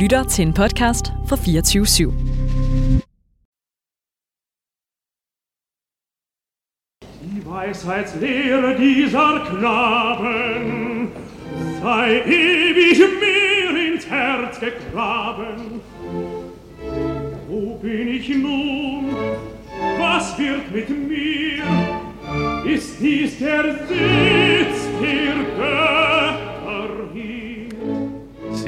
lytter til en podcast fra 24 /7. Die Weisheitslehre dieser Knaben sei ewig mir ins Herz gegraben. Wo bin ich nun? Was wird mit mir? Ist dies der Sitz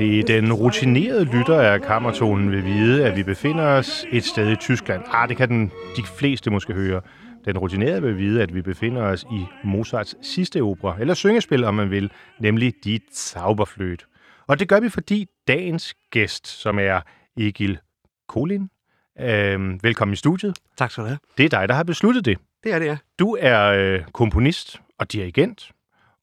Se, den rutinerede lytter af kammertonen vil vide, at vi befinder os et sted i Tyskland. Ah, det kan den, de fleste måske høre. Den rutinerede vil vide, at vi befinder os i Mozarts sidste opera, eller syngespil, om man vil, nemlig Die Zauberfløte. Og det gør vi, fordi dagens gæst, som er Egil Kolin, øh, velkommen i studiet. Tak skal du have. Det er dig, der har besluttet det. Det er det, ja. Du er øh, komponist og dirigent,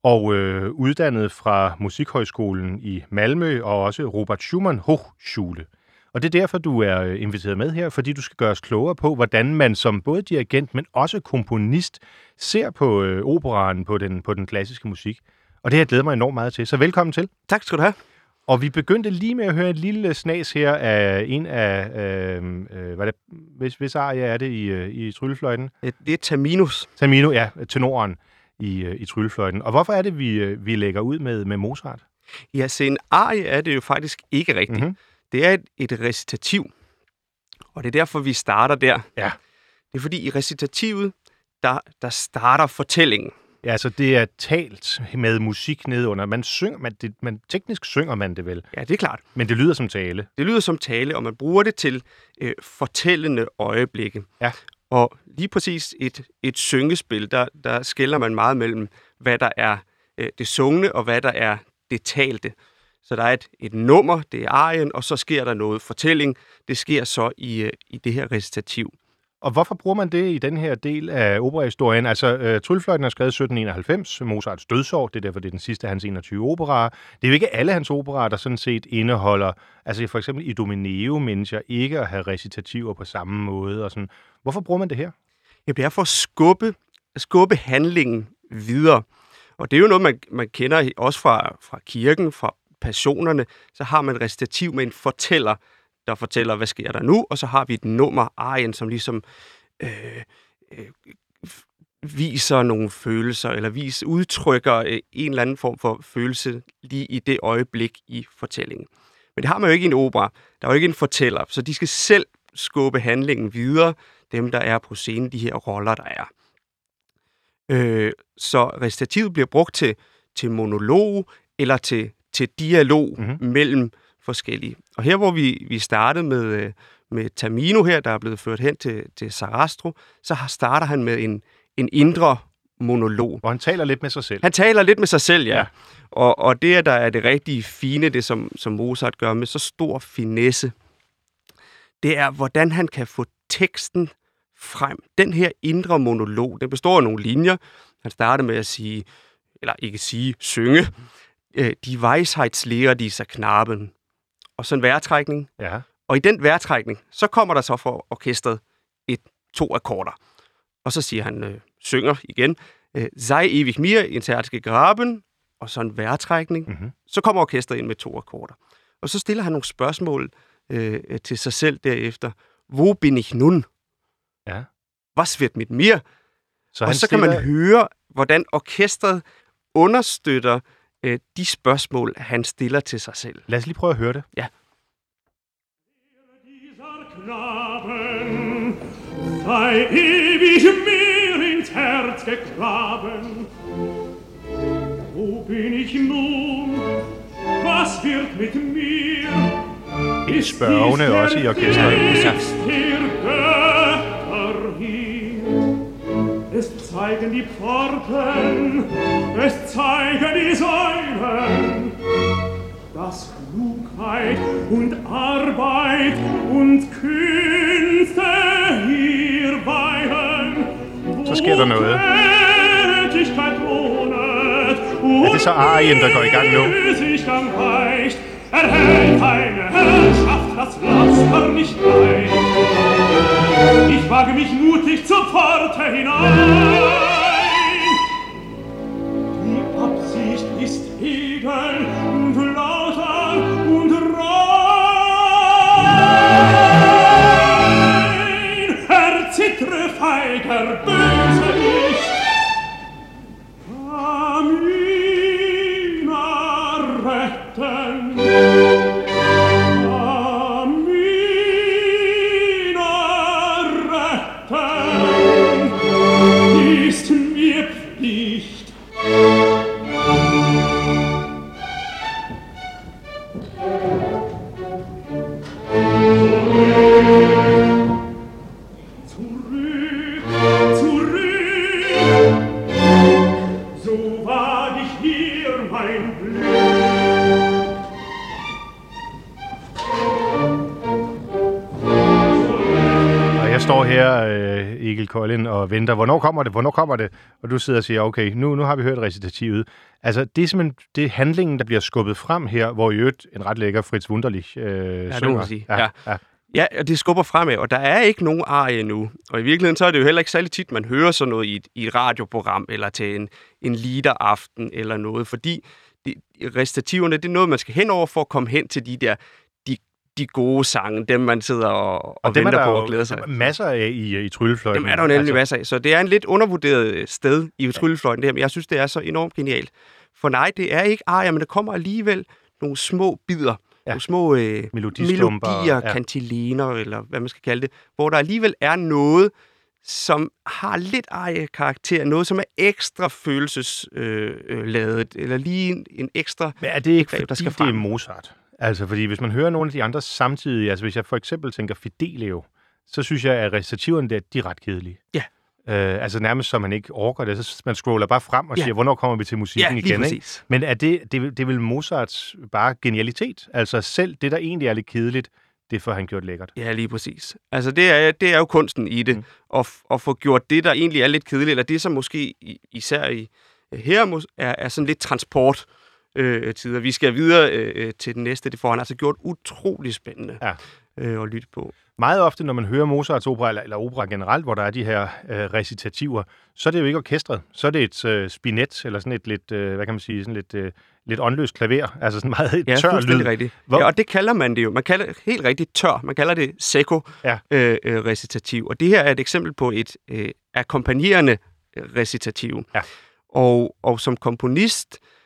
og øh, uddannet fra Musikhøjskolen i Malmø og også Robert Schumann Hochschule. Og det er derfor, du er øh, inviteret med her, fordi du skal gøre os klogere på, hvordan man som både dirigent, men også komponist ser på øh, operaen, på den, på den klassiske musik. Og det har jeg glædet mig enormt meget til. Så velkommen til. Tak skal du have. Og vi begyndte lige med at høre en lille snas her af en af, øh, øh, hvad det, hvis, hvis arie er det i, øh, i tryllefløjten? Det er Terminus. Tamino, ja, tenoren i, øh, i tryllefløjten. Og hvorfor er det, vi, øh, vi lægger ud med, med Mozart? Ja, se, en arie er det jo faktisk ikke rigtigt. Mhm. Mm-hmm. Det er et, et recitativ. Og det er derfor, vi starter der. Ja. Det er fordi, i recitativet, der, der starter fortællingen. Ja, altså det er talt med musik nedunder. Man synger, man, det, man, teknisk synger man det vel, Ja, det er klart. men det lyder som tale. Det lyder som tale, og man bruger det til øh, fortællende øjeblikke. Ja. Og lige præcis et, et syngespil, der, der skiller man meget mellem, hvad der er øh, det sungne, og hvad der er det talte. Så der er et, et nummer, det er arien, og så sker der noget fortælling. Det sker så i, øh, i det her recitativ. Og hvorfor bruger man det i den her del af operahistorien? Altså, øh, Tryllefløjten er skrevet 1791, Mozarts dødsår, det er derfor, det er den sidste af hans 21 operaer. Det er jo ikke alle hans operaer, der sådan set indeholder, altså for eksempel i Domineo, mindes jeg ikke at have recitativer på samme måde. Og sådan. Hvorfor bruger man det her? Jamen, det er for at skubbe, at skubbe handlingen videre. Og det er jo noget, man, man kender også fra, fra kirken, fra passionerne. Så har man recitativ med en fortæller, der fortæller, hvad sker der nu, og så har vi et nummer, arien, som ligesom øh, øh, viser nogle følelser, eller vis, udtrykker øh, en eller anden form for følelse lige i det øjeblik i fortællingen. Men det har man jo ikke i en opera. Der er jo ikke en fortæller, så de skal selv skubbe handlingen videre, dem der er på scenen, de her roller, der er. Øh, så recitativet bliver brugt til, til monolog eller til, til dialog Mhm. mm-hmm. mellem forskellige. Og her, hvor vi, vi startede med, øh, med Tamino her, der er blevet ført hen til, til Sarastro, så starter han med en, en indre monolog. Og han taler lidt med sig selv. Han taler lidt med sig selv, ja. Ja. Og, og det, der er det rigtige fine, det som, som Mozart gør med så stor finesse, det er, hvordan han kan få teksten frem. Den her indre monolog, den består af nogle linjer. Han starter med at sige, eller ikke sige, synge, øh, de Weisheitslehre dieser Knaben. Og så en vejrtrækning. Ja. Og i den vejrtrækning, så kommer der så for orkestret et, to akkorder. Og så siger han, øh, synger igen, øh, sei ewig mir ins Herz gegraben, og så en vejrtrækning. Mhm. Så kommer orkestret ind med to akkorder. Og så stiller han nogle spørgsmål øh, til sig selv derefter. Wo bin ich nun? Ja. Was wird mit mir? Så og så kan man høre, hvordan orkestret understøtter øh, de spørgsmål, han stiller til sig selv. Lad os lige prøve at høre det. Dieser Knaben sei ewig mir ins Herz gegraben. Wo bin ich nun? Was wird mit mir? Ist spørgende også i orkestret. Sitz Es zeigen die Pforten, es zeigen die Säulen, dass Klugheit und Arbeit und Künste hier weilen. Så sker der noget. Tätigkeit lohnet Er det så arien, der går i gang nu? Erhält eine Herrschaft, das Laster nicht leicht. Ich wage mich mutig zur Pforte hinein. Die Absicht ist edel und lauter und rein. Erzittre feiger Böse, venter. Hvornår kommer det? Hvornår kommer det? Og du sidder og siger, okay, nu, nu har vi hørt recitativet. Altså, det er simpelthen det er handlingen, der bliver skubbet frem her, hvor i øvrigt en ret lækker Fritz Wunderlich øh, ja, det må man sige. Ja, Ja. ja. Ja, og det skubber fremad, og der er ikke nogen arie nu. Og i virkeligheden så er det jo heller ikke særlig tit, man hører sådan noget i et, i et radioprogram, eller til en, en leaderaften, eller noget, fordi de, recitativerne, det er noget, man skal hen over for at komme hen til de der de, de gode sange, dem man sidder og, og, Og er venter der på jo at glæde sig. masser af i, i tryllefløjten. Dem er der jo nemlig masser af. Så det er en lidt undervurderet sted i tryllefløjten, det her, men jeg synes, det er så enormt genialt. For nej, det er ikke arier, men der kommer alligevel nogle små bidder, ja. nogle små øh, melodier, ja. kantiliner, eller hvad man skal kalde det, hvor der alligevel er noget, som har lidt arie-karakter, noget, som er ekstra følelsesladet, øh, ladet, eller lige en, en ekstra... Men er det ikke, greb, der fordi skal det er. Mozart? Altså, fordi hvis man hører nogle af de andre samtidig, altså hvis jeg for eksempel tænker Fidelio, så synes jeg, at recitativerne der, de er ret kedelige. Ja. Øh, altså nærmest, så man ikke orker det. Så man scroller bare frem og Ja. siger, hvornår kommer vi til musikken Ja, igen? Ikke? Men er det, det, det er vel Mozarts bare genialitet? Altså selv det, der egentlig er lidt kedeligt, det får han gjort lækkert. Ja, lige præcis. Altså, det er, det er jo kunsten i det, Mm. at, at få gjort det, der egentlig er lidt kedeligt, eller det, som måske især i, her er, er sådan lidt transport øh, tider. Vi skal videre øh, til den næste. Det får han altså gjort utrolig spændende Ja. øh, at lytte på. Meget ofte, når man hører Mozarts opera, eller, eller opera generelt, hvor der er de her øh, recitativer, så er det jo ikke orkestret. Så er det et øh, spinet, eller sådan et lidt, øh, hvad kan man sige, sådan lidt, øh, lidt åndløst klaver. Altså sådan meget Ja, tør lyd. rigtigt. Hvor- Ja, og det kalder man det jo. Man kalder det helt rigtigt tør. Man kalder det seco Ja. øh, øh, recitativ. Og det her er et eksempel på et øh, akkompagnerende recitativ. Ja. Og, og som komponist øh,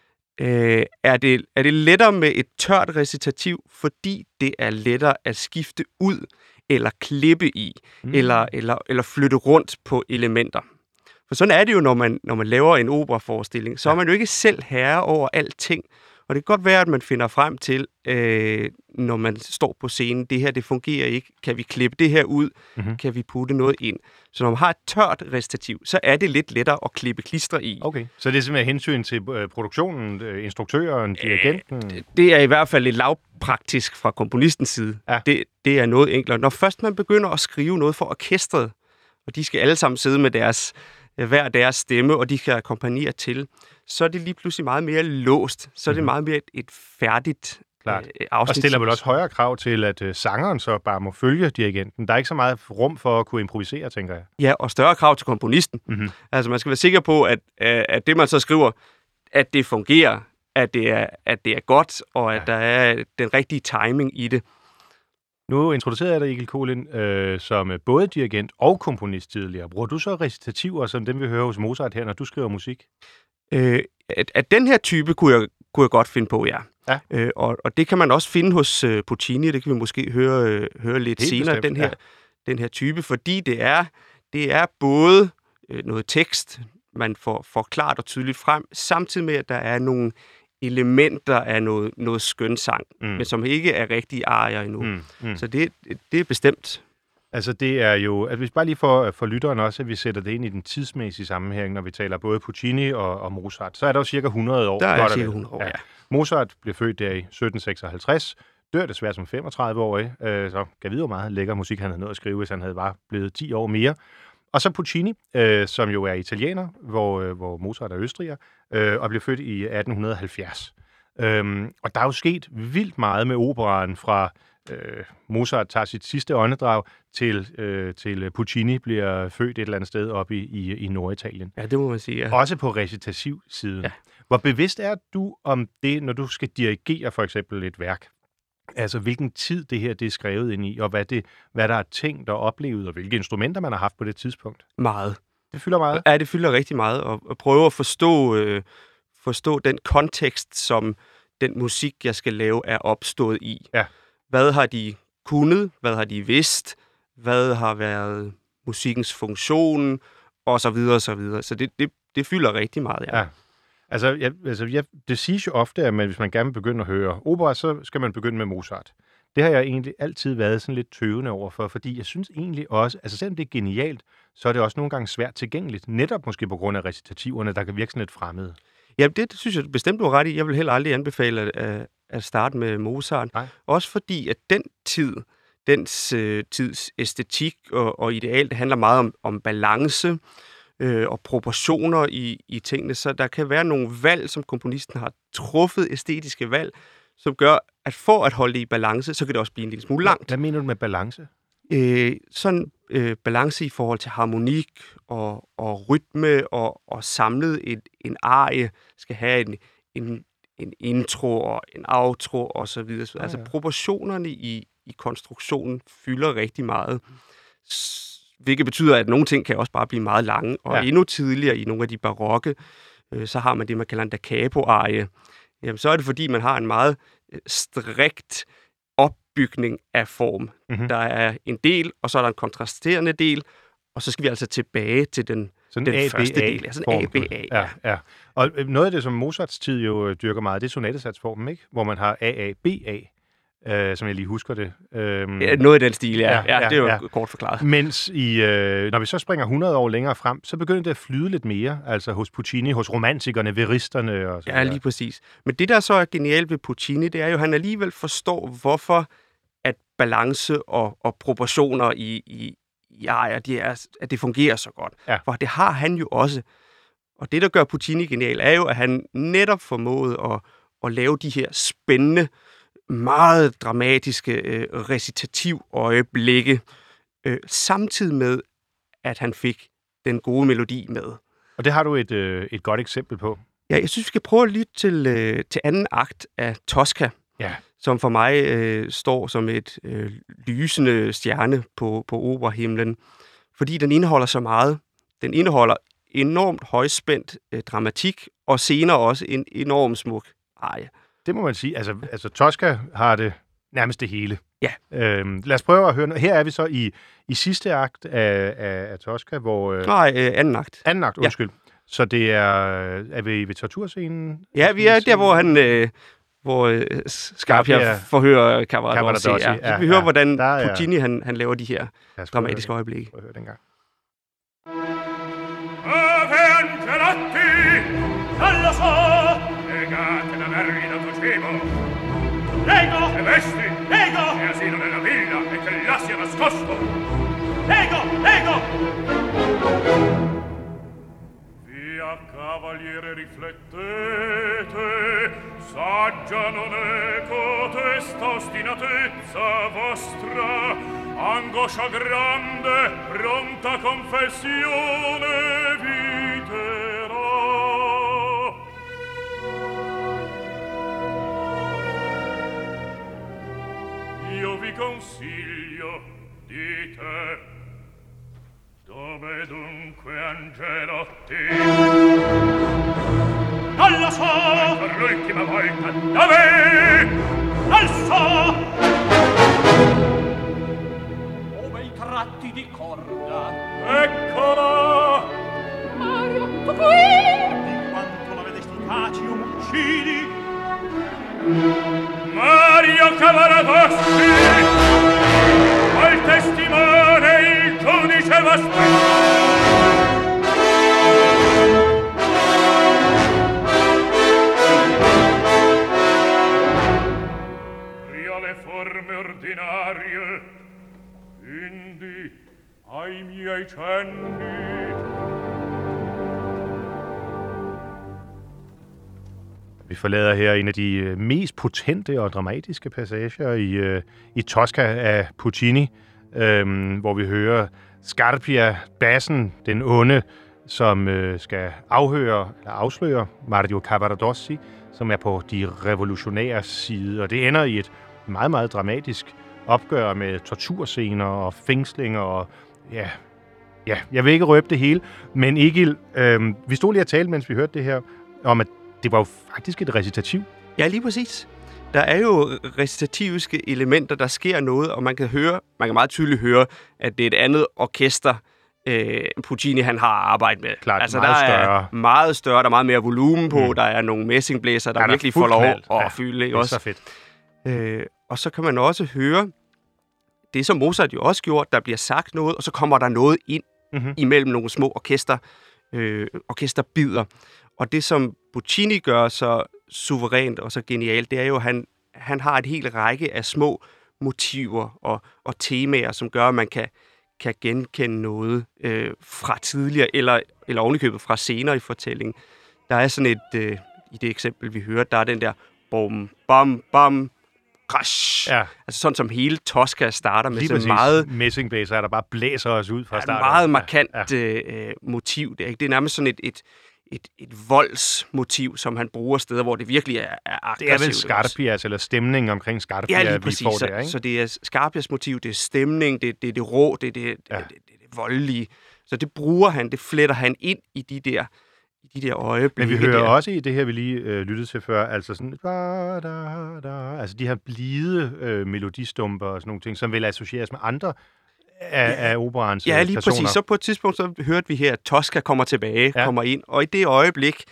er, det, er det lettere med et tørt recitativ, fordi det er lettere at skifte ud eller klippe i, mm. eller, eller, eller flytte rundt på elementer. For sådan er det jo, når man, når man laver en operaforestilling. Så er man jo ikke selv herre over alting. Og det kan godt være, at man finder frem til, øh, når man står på scenen, det her, det fungerer ikke. Kan vi klippe det her ud? Mhm. Mm-hmm. Kan vi putte noget ind? Så når man har et tørt recitativ, så er det lidt lettere at klippe klister i. Okay, så det er simpelthen hensyn til øh, produktionen, øh, instruktøren, dirigenten. Det er i hvert fald lidt lavpraktisk fra komponistens side. Ja. Det, det er noget enklere. Når først man begynder at skrive noget for orkestret, og de skal alle sammen sidde med deres øh, hver deres stemme, og de skal akkompagnere til, så er det lige pludselig meget mere låst. Så er det meget mere et, et færdigt Mhm. Klart. øh, Og afsnit. stiller vel også højere krav til, at øh, sangeren så bare må følge dirigenten. Der er ikke så meget rum for at kunne improvisere, tænker jeg. Ja, og større krav til komponisten. Mhm. Altså, man skal være sikker på, at, at at det, man så skriver, at det fungerer, at det er, at det er godt, og at Ja. der er den rigtige timing i det. Nu introducerede jeg dig, Egil Kolin, øh, som øh, både dirigent og komponist tidligere. Bruger du så recitativer, som dem vi hører hos Mozart her, når du skriver musik? Øh, at, at den her type kunne jeg, kunne jeg godt finde på, ja. Ja. Øh, og, og det kan man også finde hos øh, Puccini, det kan vi måske høre, øh, høre lidt Helt senere, bestemt, den her, ja. den her type, fordi det er, det er både øh, noget tekst, man får, får klart og tydeligt frem, samtidig med, at der er nogle elementer af noget, noget skønsang, Mm. men som ikke er rigtig arier endnu. Mm, mm. Så det, det er bestemt. Altså det er jo, at hvis bare lige for, for lytteren også, at vi sætter det ind i den tidsmæssige sammenhæng, når vi taler både Puccini og, og Mozart, så er der jo cirka 100 år. Der er cirka vel. 100 år, ja. Mozart blev født der i 1756, dør desværre som 35-årig, øh, så kan vide, hvor meget lækker musik han havde nået at skrive, hvis han havde bare blevet 10 år mere. Og så Puccini, øh, som jo er italiener, hvor, øh, hvor Mozart er østriger, øh, og blev født i 1870. Øhm, og der er jo sket vildt meget med operaen fra øh, Mozart tager sit sidste åndedrag til, øh, til Puccini bliver født et eller andet sted oppe i, i, i Norditalien. Ja, det må man sige. Ja. Også på recitativsiden. Ja. Hvor bevidst er du om det, når du skal dirigere for eksempel et værk? Altså, hvilken tid det her det er skrevet ind i, og hvad, det, hvad der er tænkt og oplevet, og hvilke instrumenter man har haft på det tidspunkt. Meget. Det fylder meget. Ja, det fylder rigtig meget, og, og prøve at forstå, øh, forstå den kontekst, som den musik, jeg skal lave, er opstået i. Ja. Hvad har de kunnet? Hvad har de vidst? Hvad har været musikkens funktion? Og så videre, og så videre. Så det, det, det fylder rigtig meget, ja. Ja. Altså, jeg, altså jeg, det siges jo ofte, at man, hvis man gerne vil begynde at høre opera, så skal man begynde med Mozart. Det har jeg egentlig altid været sådan lidt tøvende over for, fordi jeg synes egentlig også, altså selvom det er genialt, så er det også nogle gange svært tilgængeligt, netop måske på grund af recitativerne, der kan virke sådan lidt fremmede. Ja, det, det synes jeg bestemt, du har ret i. Jeg vil heller aldrig anbefale at, at- starte med Mozart. Nej. Også fordi, at den tid, dens øh, tids æstetik og, og ideal, det handler meget om, om balance øh, og proportioner i, i tingene. Så der kan være nogle valg, som komponisten har truffet, æstetiske valg, som gør, at for at holde det i balance, så kan det også blive en lille smule langt. Hvad mener du med balance? øh, sådan øh, balance i forhold til harmonik og, og rytme og, og samlet et, en arie skal have en, en, en intro og en outro og så videre. Så videre. Altså ja. proportionerne i, i konstruktionen fylder rigtig meget. Hvilket betyder, at nogle ting kan også bare blive meget lange. Og Ja. ja. endnu tidligere i nogle af de barokke, øh, så har man det, man kalder en da capo-arie. Jamen, så er det, fordi man har en meget øh, strikt opbygning af form. Mhm. Der er en del, og så er der en kontrasterende del, og så skal vi altså tilbage til den, Sådan den ABA første del. Sådan form. ABA. Ja, ja. Og øh, noget af det, som Mozarts tid jo øh, dyrker meget, det er sonatesatsformen, ikke? Hvor man har AABA, øh, som jeg lige husker det. Øhm, Ja, noget i den stil, ja. Ja, ja, ja det er jo ja. kort forklaret. Mens i, øh, når vi så springer 100 år længere frem, så begynder det at flyde lidt mere, altså hos Puccini, hos romantikerne, veristerne og så Ja, lige præcis. Men det, der så er genialt ved Puccini, det er jo, at han alligevel forstår, hvorfor at balance og, og proportioner i, i, i arier, de er, at det fungerer så godt. Ja. For det har han jo også. Og det, der gør Puccini genial, er jo, at han netop formåede at, at lave de her spændende, meget dramatiske øh, recitativøjeblikke, øh, samtidig med, at han fik den gode melodi med. Og det har du et, øh, et godt eksempel på. Ja, jeg synes, vi skal prøve at lytte til, øh, til anden akt af Tosca, Ja. Som for mig øh, står som et øh, lysende stjerne på, på operahimlen, fordi den indeholder så meget. Den indeholder enormt højspændt øh, dramatik, og senere også en enorm smuk arie. Det må man sige. Altså, altså Tosca har det nærmest det hele. Ja. Øhm, lad os prøve at høre noget. Her er vi så i, i sidste akt af, af, af Tosca, hvor... Øh, Nej, øh, anden akt. anden akt, Ja. undskyld. Så det er... Er vi ved torturscenen? Ja, vi er der, hvor han... Øh, hvor øh, Scarpia Scarpia forhører Cavaradossi. Ja. ja, Så vi hører, ja. hvordan Der er- Puccini han, han laver de her dramatiske høre- øjeblikke. prøve at høre den gang. E vesti, e asilo nella villa, e che là sia nascosto. Prego, prego. Cavaliere, riflettete, saggia non è cotesta ostinatezza vostra, angoscia grande, pronta confessione viterà. Io vi consiglio, dite, dove dunque Angelotti? Non lo so! Per l'ultima volta, dove? Non so! Ove i tratti di corda Eccola! Mario, tu qui? Di quanto la vedesti Cacio uccidi? Mario Cavaradossi! Al testimone giudice v'aspetta! Ria le forme ordinarie, indi ai miei cenni Vi forlader her en af de øh, mest potente og dramatiske passager i, øh, i Tosca af Puccini, øhm, hvor vi hører Scarpia, bassen, den onde, som øh, skal afhøre eller afsløre Mario Cavaradossi, som er på de revolutionære side. Og det ender i et meget, meget dramatisk opgør med torturscener og fængslinger og ja, ja, jeg vil ikke røbe det hele, men Egil, øh, vi stod lige og talte, mens vi hørte det her, om at det var jo faktisk et recitativ. Ja, lige præcis. Der er jo recitativiske elementer, der sker noget, og man kan høre, man kan meget tydeligt høre, at det er et andet orkester, øh, Puccini han har arbejdet med. Klart, altså, meget der større. er meget større, der er meget mere volumen på, Mm. der er nogle messingblæser, der Er der virkelig får lov at Ja, fylde. Det Ikke? er Også? så fedt. Øh, og så kan man også høre, det som Mozart jo også gjorde, der bliver sagt noget, og så kommer der noget ind Mhm. imellem nogle små orkester, øh, orkesterbider. Og det, som Puccini gør så suverænt og så genialt, det er jo, at han, han har et helt række af små motiver og, og temaer, som gør, at man kan, kan genkende noget øh, fra tidligere, eller, eller ovenikøbet fra senere i fortællingen. Der er sådan et, øh, i det eksempel, vi hørte, der er den der bom, bam, bam, crash. Ja, Altså sådan som hele Tosca starter med lige meget Messingblæser, der bare blæser os ud fra er et starten. meget Ja, markant Ja, ja, øh, motiv. Det er, ikke? det er nærmest sådan et, et, et, et voldsmotiv, som han bruger steder, hvor det virkelig er, er Det aggressivt. er vel? Skarpias, eller stemningen omkring Skarpia, Ja, lige vi får Så, der, ikke? så det er Skarpias motiv, det er stemning, det, det er det rå, det er det, Ja. det, det, det, det voldelige. Så det bruger han, det fletter han ind i de der, i de der Men øjeblikke. vi hører der. også i det her, vi lige øh, lyttede til før, altså sådan, da, da, da, altså de her blide øh, melodistumper og sådan nogle ting, som vil associeres med andre af, af operaens Ja, øh, lige personer. præcis. Så på et tidspunkt, så hørte vi her, at Tosca kommer tilbage, Ja. ja. kommer ind, og i det øjeblik,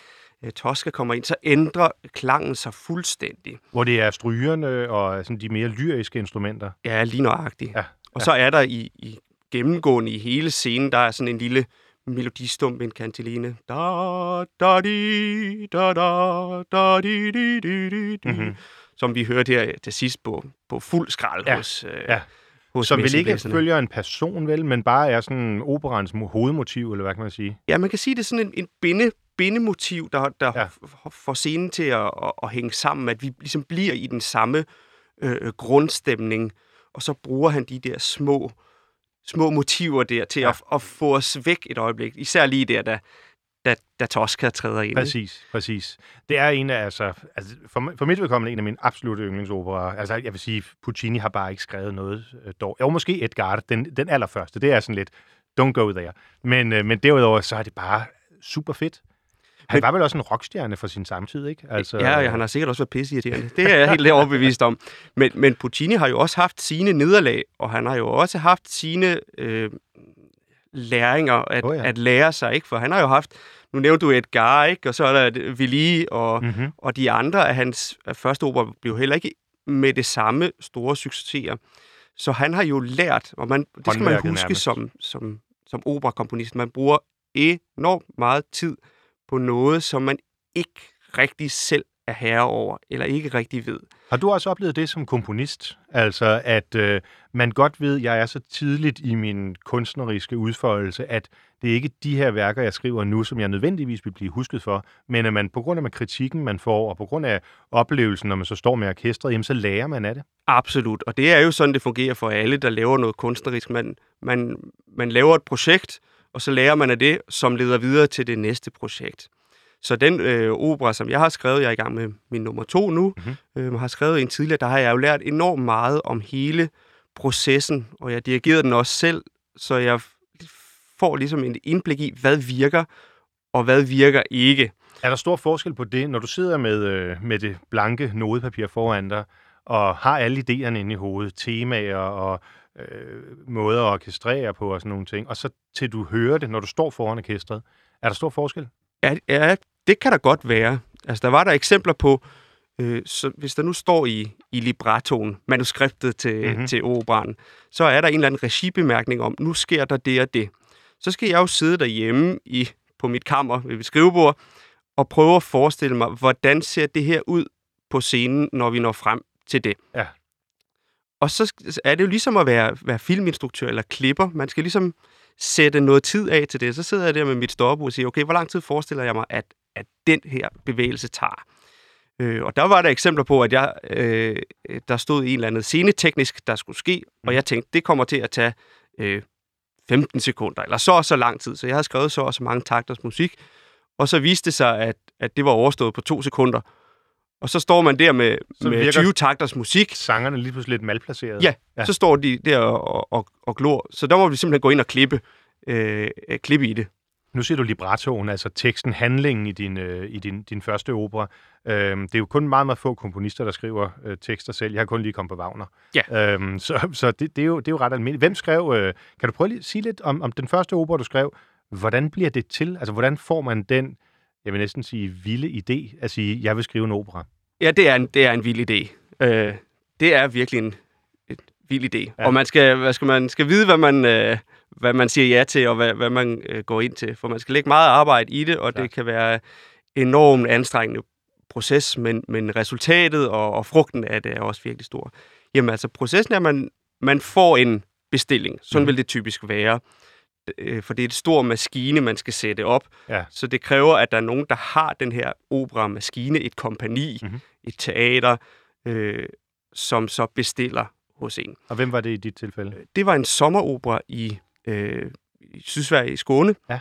øh, Tosca kommer ind, så ændrer klangen sig fuldstændig. Hvor det er strygerne og sådan de mere lyriske instrumenter. Ja, lige nøjagtigt. Ja, Og så er der i, i gennemgående i hele scenen, der er sådan en lille melodistump, en kanteline. Da, da, di, da, da, da, di, di, di, di, di, Mhm. Som vi hørte her til sidst på, på fuld skrald Ja, hos, øh, ja. Hos Som vel ikke følger en person, vel, men bare er sådan operans mo- hovedmotiv, eller hvad kan man sige? Ja, man kan sige, det er sådan en, en binde, bindemotiv, der, der Ja. får scenen til at, at, at hænge sammen, at vi ligesom bliver i den samme øh, grundstemning, og så bruger han de der små, små motiver der til ja. at, at få os væk et øjeblik. Især lige der, da, da, da Tosca træder ind. Præcis, præcis. Det er en af, altså, altså for, for mit vedkommende en af mine absolutte yndlingsoperaer. Altså, jeg vil sige, Puccini har bare ikke skrevet noget øh, dog. Jo, måske Edgar, den, den allerførste. Det er sådan lidt, don't go there. Men, øh, men derudover, så er det bare super fedt. Han var vel også en rockstjerne for sin samtid, ikke? Altså, Ja, ja, han har sikkert også været pisseirriterende. Det er jeg helt overbevist om. Men, men Puccini har jo også haft sine nederlag, og han har jo også haft sine øh, læringer at, oh, ja. at lære sig, ikke? For han har jo haft, nu nævnte du Edgar, ikke? Og så er der Villi og, Mm-hmm. og de andre af hans første opera blev heller ikke med det samme store succeser. Så han har jo lært, og man, det skal man huske nærmest. som, som, som operakomponist, man bruger enormt meget tid på noget, som man ikke rigtig selv er herre over, eller ikke rigtig ved. Har du også oplevet det som komponist? Altså, at øh, man godt ved, at jeg er så tidligt i min kunstneriske udfoldelse, at det er ikke de her værker, jeg skriver nu, som jeg nødvendigvis vil blive husket for, men at man på grund af kritikken, man får, og på grund af oplevelsen, når man så står med orkestret, jamen, så lærer man af det. Absolut, og det er jo sådan, det fungerer for alle, der laver noget kunstnerisk. Man, man, man laver et projekt, og så lærer man af det, som leder videre til det næste projekt. Så den øh, opera, som jeg har skrevet, jeg er i gang med min nummer to nu, Mhm. mm-hmm. øh, har skrevet en tidligere, der har jeg jo lært enormt meget om hele processen, og jeg dirigerede den også selv, så jeg får ligesom en indblik i, hvad virker, og hvad virker ikke. Er der stor forskel på det, når du sidder med, øh, med det blanke nodepapir foran dig, og har alle idéerne inde i hovedet, temaer og øh, måder at orkestrere på og sådan nogle ting, og så til du hører det, når du står foran orkestret. Er der stor forskel? Ja, ja, det kan der godt være. Altså, der var der eksempler på, øh, så hvis der nu står i, i librettoen, manuskriptet til, Mhm. mm-hmm. til operan, så er der en eller anden regibemærkning om, nu sker der det og det. Så skal jeg jo sidde derhjemme i, på mit kammer ved mit skrivebord og prøve at forestille mig, hvordan ser det her ud på scenen, når vi når frem til det. Ja. Og så er det jo ligesom at være, være filminstruktør eller klipper. Man skal ligesom sætte noget tid af til det. Så sidder jeg der med mit stopbord og siger, okay, hvor lang tid forestiller jeg mig, at, at den her bevægelse tager? Øh, og der var der eksempler på, at jeg, øh, der stod en eller anden sceneteknisk, der skulle ske, og jeg tænkte, det kommer til at tage øh, 15 sekunder, eller så og så lang tid. Så jeg havde skrevet så og så mange takters musik, og så viste det sig, at, at det var overstået på to sekunder. Og så står man der med, Så med virker- 20 takters musik. Sangerne er lige pludselig lidt malplaceret. Ja, ja, så står de der og, og, og glor. Så der må vi simpelthen gå ind og klippe, øh, øh, klippe i det. Nu siger du librettoen, altså teksten, handlingen i din, øh, i din, din første opera. Øhm, det er jo kun meget, meget få komponister, der skriver øh, tekster selv. Jeg har kun lige kommet på Wagner. Ja. Øhm, så så det, det, er jo, det er jo ret almindeligt. Hvem skrev... Øh, kan du prøve at sige lidt om, om den første opera, du skrev? Hvordan bliver det til? Altså, hvordan får man den, jeg vil næsten sige, vilde idé at sige, jeg vil skrive en opera? Ja, det er en, det er en vild idé. Øh, det er virkelig en, en vild idé. Ja. Og man skal, hvad skal, man skal vide, hvad man, øh, hvad man siger ja til, og hvad, hvad man øh, går ind til. For man skal lægge meget arbejde i det, og Klart. det kan være enormt anstrengende proces, men, men resultatet og, og frugten af det er også virkelig stor. Jamen altså, processen er, at man, man får en bestilling. Sådan mm. vil det typisk være. Øh, For det er et stor maskine, man skal sætte op. Ja. Så det kræver, at der er nogen, der har den her opera-maskine, et kompani, mm-hmm. et teater, øh, som så bestiller hos en. Og hvem var det i dit tilfælde? Det var en sommeropera i, øh, i Sydsverige i Skåne, Ja.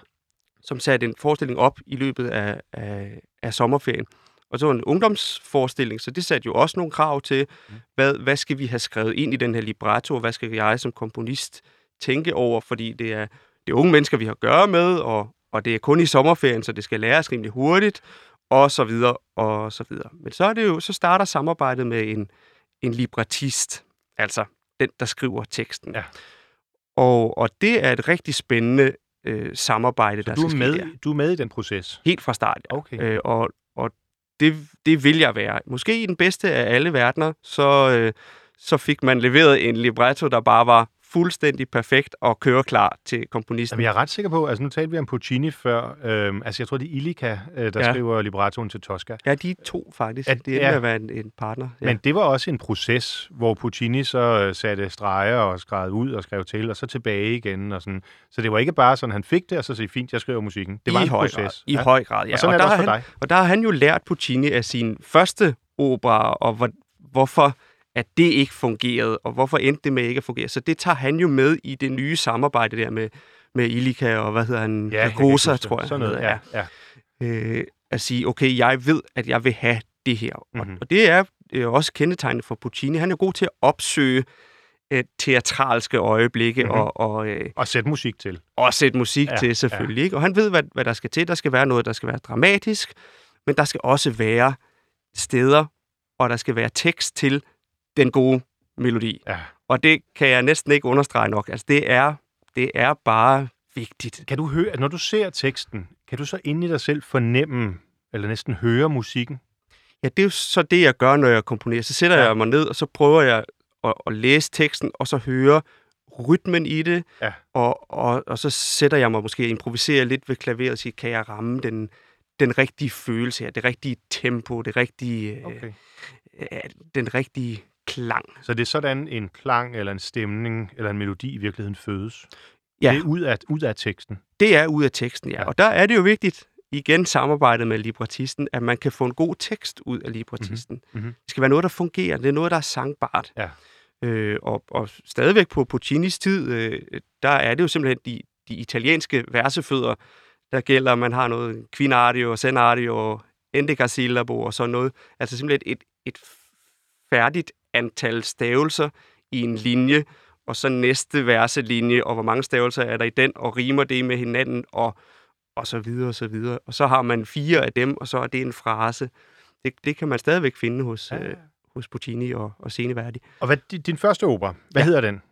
som satte en forestilling op i løbet af, af, af sommerferien. Og så var en ungdomsforestilling, så det satte jo også nogle krav til, Mm. hvad, hvad skal vi have skrevet ind i den her libretto, og hvad skal jeg som komponist tænke over, fordi det er, det er unge mennesker, vi har at gøre med, og, og det er kun i sommerferien, så det skal læres rimelig hurtigt, og så videre, og så videre. Men så, er det jo, så starter samarbejdet med en, en librettist, altså den, der skriver teksten. Ja. Og, og det er et rigtig spændende øh, samarbejde, Så der du er, skal med, ske der. du er med i den proces? Helt fra start. Okay. Øh, og og det, det vil jeg være. Måske i den bedste af alle verdener, så, øh, så fik man leveret en libretto, der bare var fuldstændig perfekt og køreklar til komponisten. Jamen, jeg er ret sikker på, altså nu talte vi om Puccini før, øhm, altså jeg tror, det er Illica, øh, der ja. Ja. skriver librettoen til Tosca. Ja, de er to faktisk. Ja, Ja, det ja. er ja. at være en, en partner. Ja. Men det var også en proces, hvor Puccini så øh, satte streger og skrev ud og skrev til, og så tilbage igen. Og sådan. Så det var ikke bare sådan, han fik det, og så sagde fint, jeg skriver musikken. Det var I en høj proces. Grad, I høj grad, ja. Og sådan er det der også for han, dig. Og der har han jo lært Puccini af sin første opera, og hvor, hvorfor at det ikke fungerede, og hvorfor endte det med ikke at fungere. Så det tager han jo med i det nye samarbejde der med, med Illica og hvad hedder han? Ja, Rosa, tror jeg. Sådan noget, ja. ja. øh, at sige, okay, jeg ved, at jeg vil have det her. Mm-hmm. Mhm. Og, og det er øh, også kendetegnet for Puccini. Han er god til at opsøge øh, teatralske øjeblikke Mhm. mm-hmm. og, og, øh, Og sætte musik til. og sætte musik Ja, ja, til, selvfølgelig. Ikke? Og han ved, hvad, hvad der skal til. Der skal være noget, der skal være dramatisk, men der skal også være steder, og der skal være tekst til den gode melodi. Ja. Og det kan jeg næsten ikke understrege nok. Altså, det er, det er bare vigtigt. Kan du høre, når du ser teksten, kan du så inde i dig selv fornemme, eller næsten høre musikken? Ja, det er jo så det, jeg gør, når jeg komponerer. Så sætter Ja. jeg mig ned, og så prøver jeg at, at læse teksten, og så høre rytmen i det, Ja. og, og, og så sætter jeg mig måske og improviserer lidt ved klaveret og siger, kan jeg ramme den, den rigtige følelse her, det rigtige tempo, det rigtige. Okay. øh, den rigtige klang. Så det er sådan, en klang eller en stemning eller en melodi i virkeligheden fødes? Ja. Det er ud af, ud af teksten? Det er ud af teksten, ja. Ja. Og der er det jo vigtigt, igen samarbejdet med librettisten, at man kan få en god tekst ud af librettisten. Mhm. Mhm. Det skal være noget, der fungerer. Det er noget, der er sangbart. Ja. Øh, og, og stadigvæk på Puccinis tid, øh, der er det jo simpelthen de, de italienske versefødder, der gælder. Man har noget quinario, senario, endecasillabo og sådan noget. Altså simpelthen et, et færdigt antal stavelser i en linje, og så næste verselinje, og hvor mange stavelser er der i den, og rimer det med hinanden, og, og så videre, og så videre. Og så har man fire af dem, og så er det en frase. Det, det kan man stadigvæk finde hos, Ja, ja. ja. øh, hos Puccini og, og Seneverdi. Og hvad, din- første opera, hvad ja. Ja. hedder den?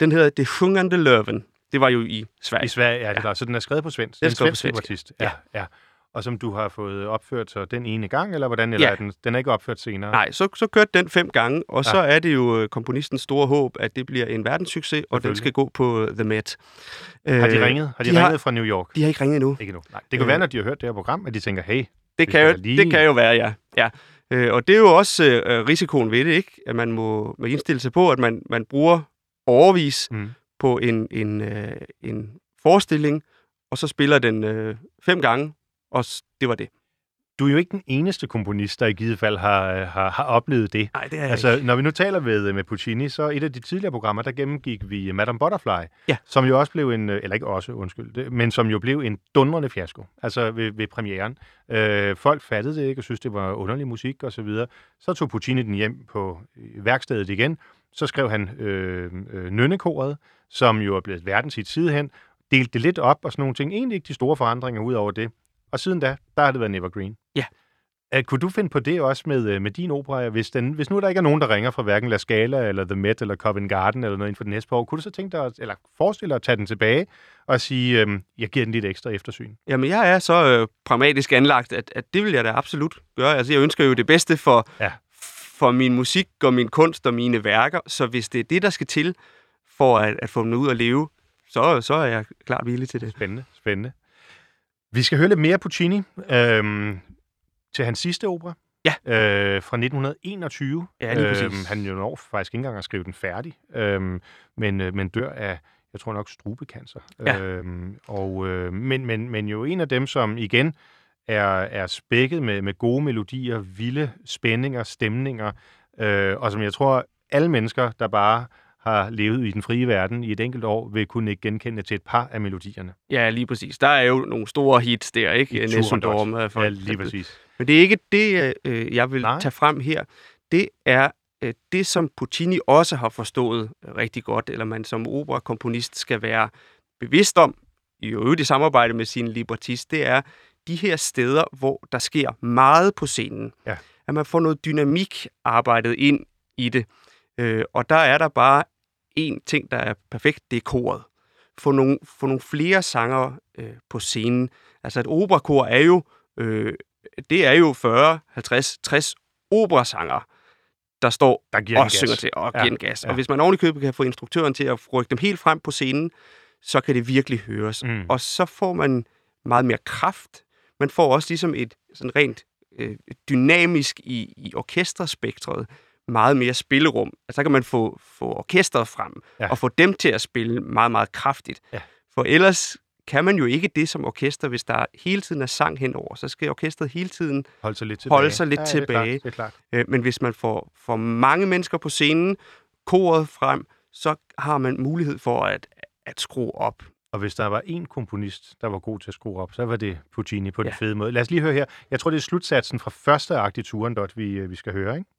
Den hedder Det Sjungande Løven. Det var jo i I Sverige. Sverige, ja, det Ja. Så den er skrevet på svensk. Den er skrevet på svensk svensk, librettist. Ja. ja. Og som du har fået opført så den ene gang, eller hvordan? Eller Ja. er den, den er ikke opført senere? Nej, så, så kørte den fem gange, og Ja. så er det jo øh, komponistens store håb, at det bliver en verdenssucces, og den skal gå på øh, The Met. Har de Øh, ringet? Har de, de ringet har- fra New York? De har ikke ringet endnu. Ikke nu. Nej. Det kan Øh. være, når de har hørt det her program, at de tænker, hey, Det kan, jo, lige- det kan jo være, ja. ja. Øh, og det er jo også øh, risikoen ved det, ikke? At man må, må indstille sig på, at man, man bruger overvis mm, på en, en, øh, en forestilling, og så spiller den øh, fem gange, og det var det. du er jo ikke den eneste komponist, der i givet fald har, har, har oplevet det. Nej, det er jeg Altså, ikke. når vi nu taler med, med Puccini, så et af de tidligere programmer, der gennemgik vi Madame Butterfly, Ja. som jo også blev en, øh, eller ikke også, undskyld, det, men som jo blev en dundrende fiasko, altså ved, ved premieren. Øh, folk fattede det ikke og synes det var underlig musik og så videre. Så tog Puccini den hjem på øh, værkstedet igen, så skrev han øh, øh, Nynnekoret, som jo er blevet verdenshit sidehen, delte det lidt op og sådan nogle ting. Egentlig ikke de store forandringer ud over det. Og siden da, der har det været Nevergreen. Ja. Uh, kunne du finde på det også med, øh, med din opera? Hvis, den, hvis nu der ikke er nogen, der ringer fra hverken La Scala, eller The Met, eller Covent Garden, eller noget inden for den næste par år, kunne du så tænke dig, at- eller forestille dig at tage den tilbage og sige, øhm, jeg giver den lidt ekstra eftersyn? Jamen, jeg er så øh, pragmatisk anlagt, at, at det vil jeg da absolut gøre. Altså, jeg ønsker jo det bedste for, Ja. for min musik og min kunst og mine værker, så hvis det er det, der skal til for at, at få dem ud at leve, så, så er jeg klart villig til det. Spændende, spændende. Vi skal høre lidt mere Puccini øhm, til hans sidste opera. Ja. Øh, fra 1921. Ja, lige præcis. han jo når faktisk ikke engang at skrive den færdig, øhm, men, øh, men dør af, jeg tror nok, strubecancer. Ja. Øhm, og, øh, men, men, men jo en af dem, som igen er, er spækket med, med gode melodier, vilde spændinger, stemninger, øh, og som jeg tror, alle mennesker, der bare har levet i den frie verden i et enkelt år, vil kunne ikke genkende til et par af melodierne. Ja, lige præcis. Der er jo nogle store hits der, ikke? I Nessun Turandot. Dorma, for Ja, lige præcis. Men det er ikke det, øh, jeg vil Nej. Nej. tage frem her. Det er øh, det, som Puccini også har forstået rigtig godt, eller man som operakomponist skal være bevidst om, i øvrigt i samarbejde med sin librettist, det er de her steder, hvor der sker meget på scenen. Ja. At man får noget dynamik arbejdet ind i det. Øh, og der er der bare en ting, der er perfekt, det er koret. Få nogle, få nogle flere sanger øh, på scenen. Altså et operakor er jo øh, det er jo 40, 50, 60 operasanger, der står Der giver og en synger gas. til og Ja, giver en gas. ja. Og hvis man oven i købet kan få instruktøren til at rykke dem helt frem på scenen, så kan det virkelig høres. Mm. Og så får man meget mere kraft. Man får også ligesom et sådan rent øh, dynamisk i, i orkesterspektret meget mere spillerum. Altså, så kan man få, få orkestret frem Ja. og få dem til at spille meget, meget kraftigt. Ja. For ellers kan man jo ikke det som orkester, hvis der hele tiden er sang henover. Så skal orkestret hele tiden Holde sig lidt tilbage. Holde sig lidt ja, Det er tilbage. klart, det er klart. Øh, men hvis man får for mange mennesker på scenen, koret frem, så har man mulighed for at, at skrue op. Og hvis der var en komponist, der var god til at skrue op, så var det Puccini på den Ja. fede måde. Lad os lige høre her. Jeg tror, det er slutsatsen fra første akt i Turandot, vi, øh, vi skal høre, ikke?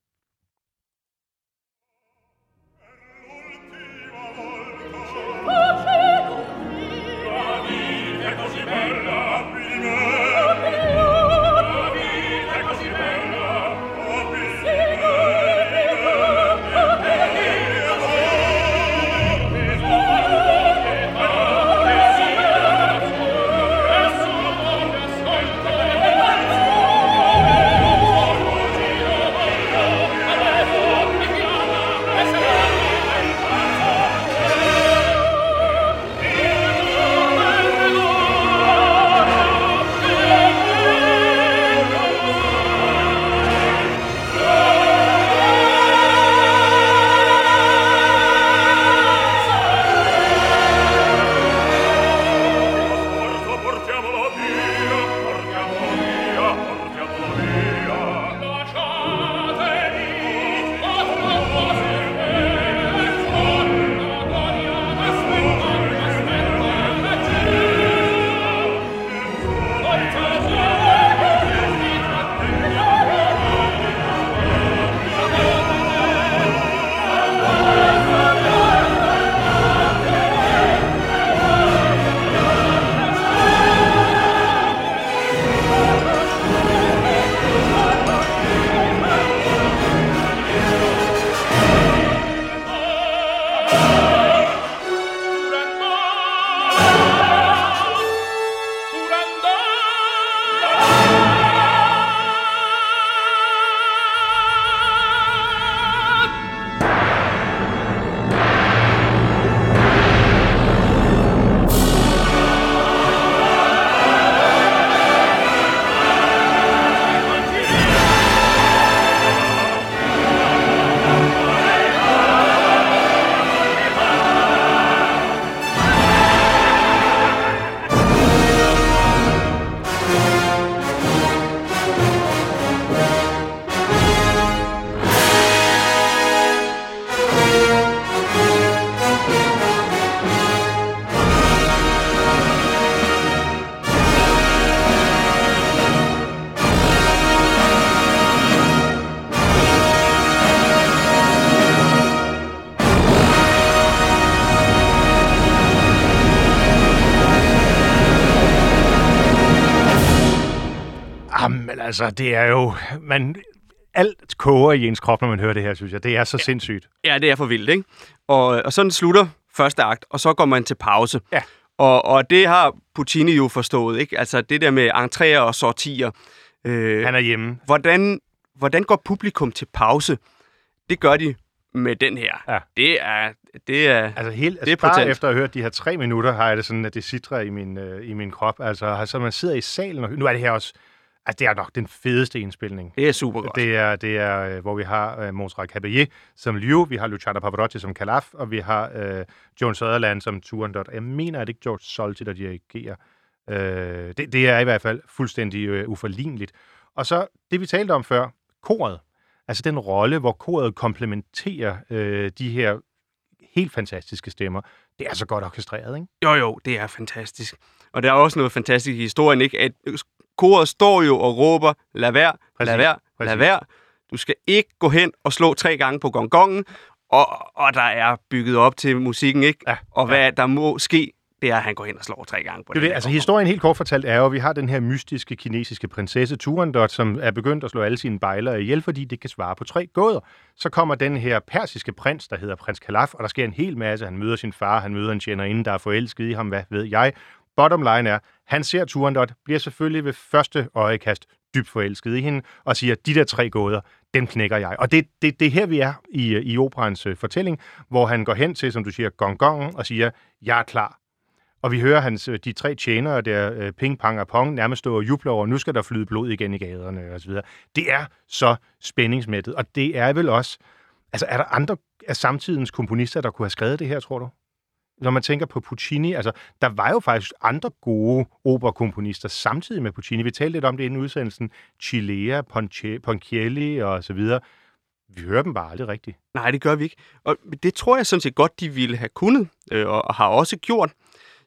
Altså, det er jo... Man, alt koger i ens krop, når man hører det her, synes jeg. Det er så ja. sindssygt. Ja, det er for vildt, ikke? Og, og sådan slutter første akt, og så går man til pause. Ja. Og, og det har Puccini jo forstået, ikke? Altså det der med entréer og sortier. Øh, Han er hjemme. hvordan, hvordan går publikum til pause? Det gør de med den her. Ja. Det er... Det er Altså, helt, Det er altså bare potent. efter at have hørt de her tre minutter, har jeg det sådan, at det sidder i min, øh, i min krop. Altså, altså, man sidder i salen, og nu er det her også... Altså, det er nok den fedeste indspilning. det er super godt. Det er, det er øh, hvor vi har øh, Montserrat Caballé som Liu, vi har Luciano Pavarotti som Calaf, og vi har øh, Joan Sutherland som Turandot. Jeg mener, at det ikke George Solti, der dirigerer. Øh, det, det er i hvert fald fuldstændig øh, uforligneligt. Og så det, vi talte om før, koret. Altså den rolle, hvor koret komplementerer øh, de her helt fantastiske stemmer. Det er så godt orkestreret, ikke? Jo, jo, det er fantastisk. Og der er også noget fantastisk i historien, ikke? At koret står jo og råber, lad være, Præcis, lad være, lad præcis. være. Du skal ikke gå hen og slå tre gange på gongongen, og, og der er bygget op til musikken, ikke? Ja, og hvad der må ske, det er, at han går hen og slår tre gange på Det det. Altså historien helt kort fortalt er jo, at vi har den her mystiske kinesiske prinsesse Turandot, som er begyndt at slå alle sine bejlere ihjel, fordi det kan svare på tre gåder. Så kommer den her persiske prins, der hedder prins Kalaf, og der sker en hel masse. Han møder sin far, han møder en tjenerinde, der er forelsket i ham, hvad ved jeg. Bottom line er, han ser Turandot, bliver selvfølgelig ved første øjekast dybt forelsket i hende, og siger, de der tre gåder, dem knækker jeg. Og det, det, det er her, vi er i, i operans øh, fortælling, hvor han går hen til, som du siger, gongongen, og siger, jeg er klar. Og vi hører hans, øh, de tre tjenere der, øh, ping, pang og pong, nærmest stå og juble over, nu skal der flyde blod igen i gaderne og så videre. Det er så spændingsmættet, og det er vel også, altså er der andre af samtidens komponister, der kunne have skrevet det her, tror du? Når man tænker på Puccini, altså der var jo faktisk andre gode operakomponister samtidig med Puccini. Vi talte lidt om det inden udsendelsen. Chilea, Ponche- Ponchielli og så videre. Vi hører dem bare aldrig rigtigt. Nej, det gør vi ikke. Og det tror jeg sådan set godt, de ville have kunnet, øh, og, har også gjort.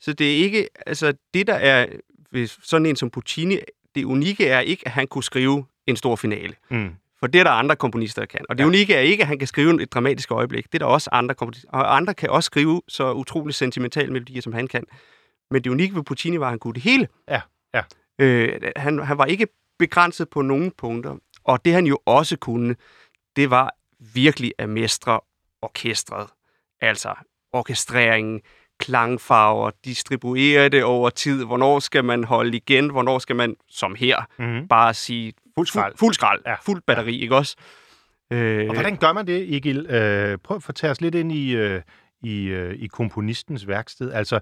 Så det er ikke, altså det der er ved sådan en som Puccini, det unikke er ikke, at han kunne skrive en stor finale. Mm. For det er der andre komponister, der kan. Og det Ja. unikke er ikke, at han kan skrive et dramatisk øjeblik. Det er der også andre komponister. Og andre kan også skrive så utrolig sentimentale melodier, som han kan. Men det unikke ved Puccini var, at han kunne det hele. Ja, ja. Øh, han, han var ikke begrænset på nogen punkter. Og det han jo også kunne, det var virkelig at mestre orkestret. Altså orkestreringen, klangfarver, distribuere det over tid. Hvornår skal man holde igen? Hvornår skal man, som her, Mm-hmm. bare sige Fuld skrald. Fuld, fuld skrald. Ja. Fuld batteri, ikke også? Øh, Og hvordan gør man det, Egil? Øh, prøv at tage os lidt ind i, øh, i, øh, i komponistens værksted. Altså,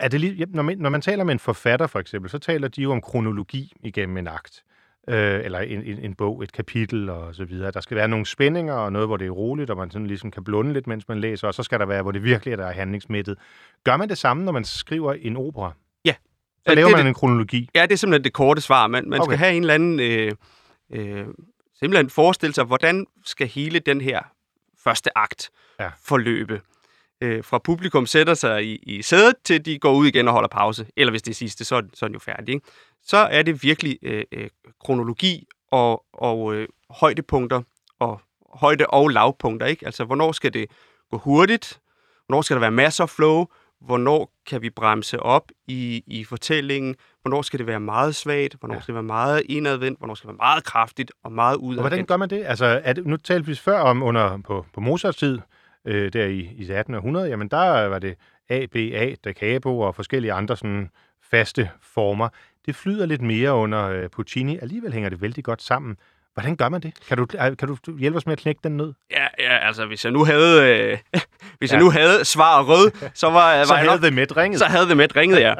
er det lige, når, man, når man taler med en forfatter, for eksempel, så taler de jo om kronologi igennem en akt. Øh, eller en, en, en bog, et kapitel og så videre. Der skal være nogle spændinger og noget, hvor det er roligt, og man sådan ligesom kan blunde lidt, mens man læser, og så skal der være, hvor det virkelig er, der er handlingsmættet. Gør man det samme, når man skriver en opera? Så laver det man en kronologi. Ja, det er simpelthen det korte svar. Man, man Okay. skal have en eller anden... Øh, øh, simpelthen forestille sig, hvordan skal hele den her første akt Ja. forløbe. Øh, fra publikum sætter sig i, i sædet, til de går ud igen og holder pause. Eller hvis det er sidste, så, så er den jo færdig. Ikke? Så er det virkelig øh, øh, kronologi og, og øh, højdepunkter og højde- og lavpunkter. Ikke? Altså, hvornår skal det gå hurtigt? Hvornår skal der være masser af flow? Hvornår kan vi bremse op i, i fortællingen? Hvornår skal det være meget svagt? Hvornår Ja. skal det være meget indadvendt? Hvornår skal det være meget kraftigt og meget Og hvordan udadvendt? gør man det? Altså, er det, nu talte vi før om under på, på Mozarts tid, øh, der i, i 1800, jamen der var det A, B, A, da capo og forskellige andre sådan faste former. Det flyder lidt mere under øh, Puccini. Alligevel hænger det vældig godt sammen. Hvordan gør man det? Kan du, kan du hjælpe os med at knække den ned? Ja, ja, altså hvis jeg nu havde, øh, hvis Ja. jeg nu havde svar rød, så var, Så var nok havde det med ringet. så havde det med ringet, ja.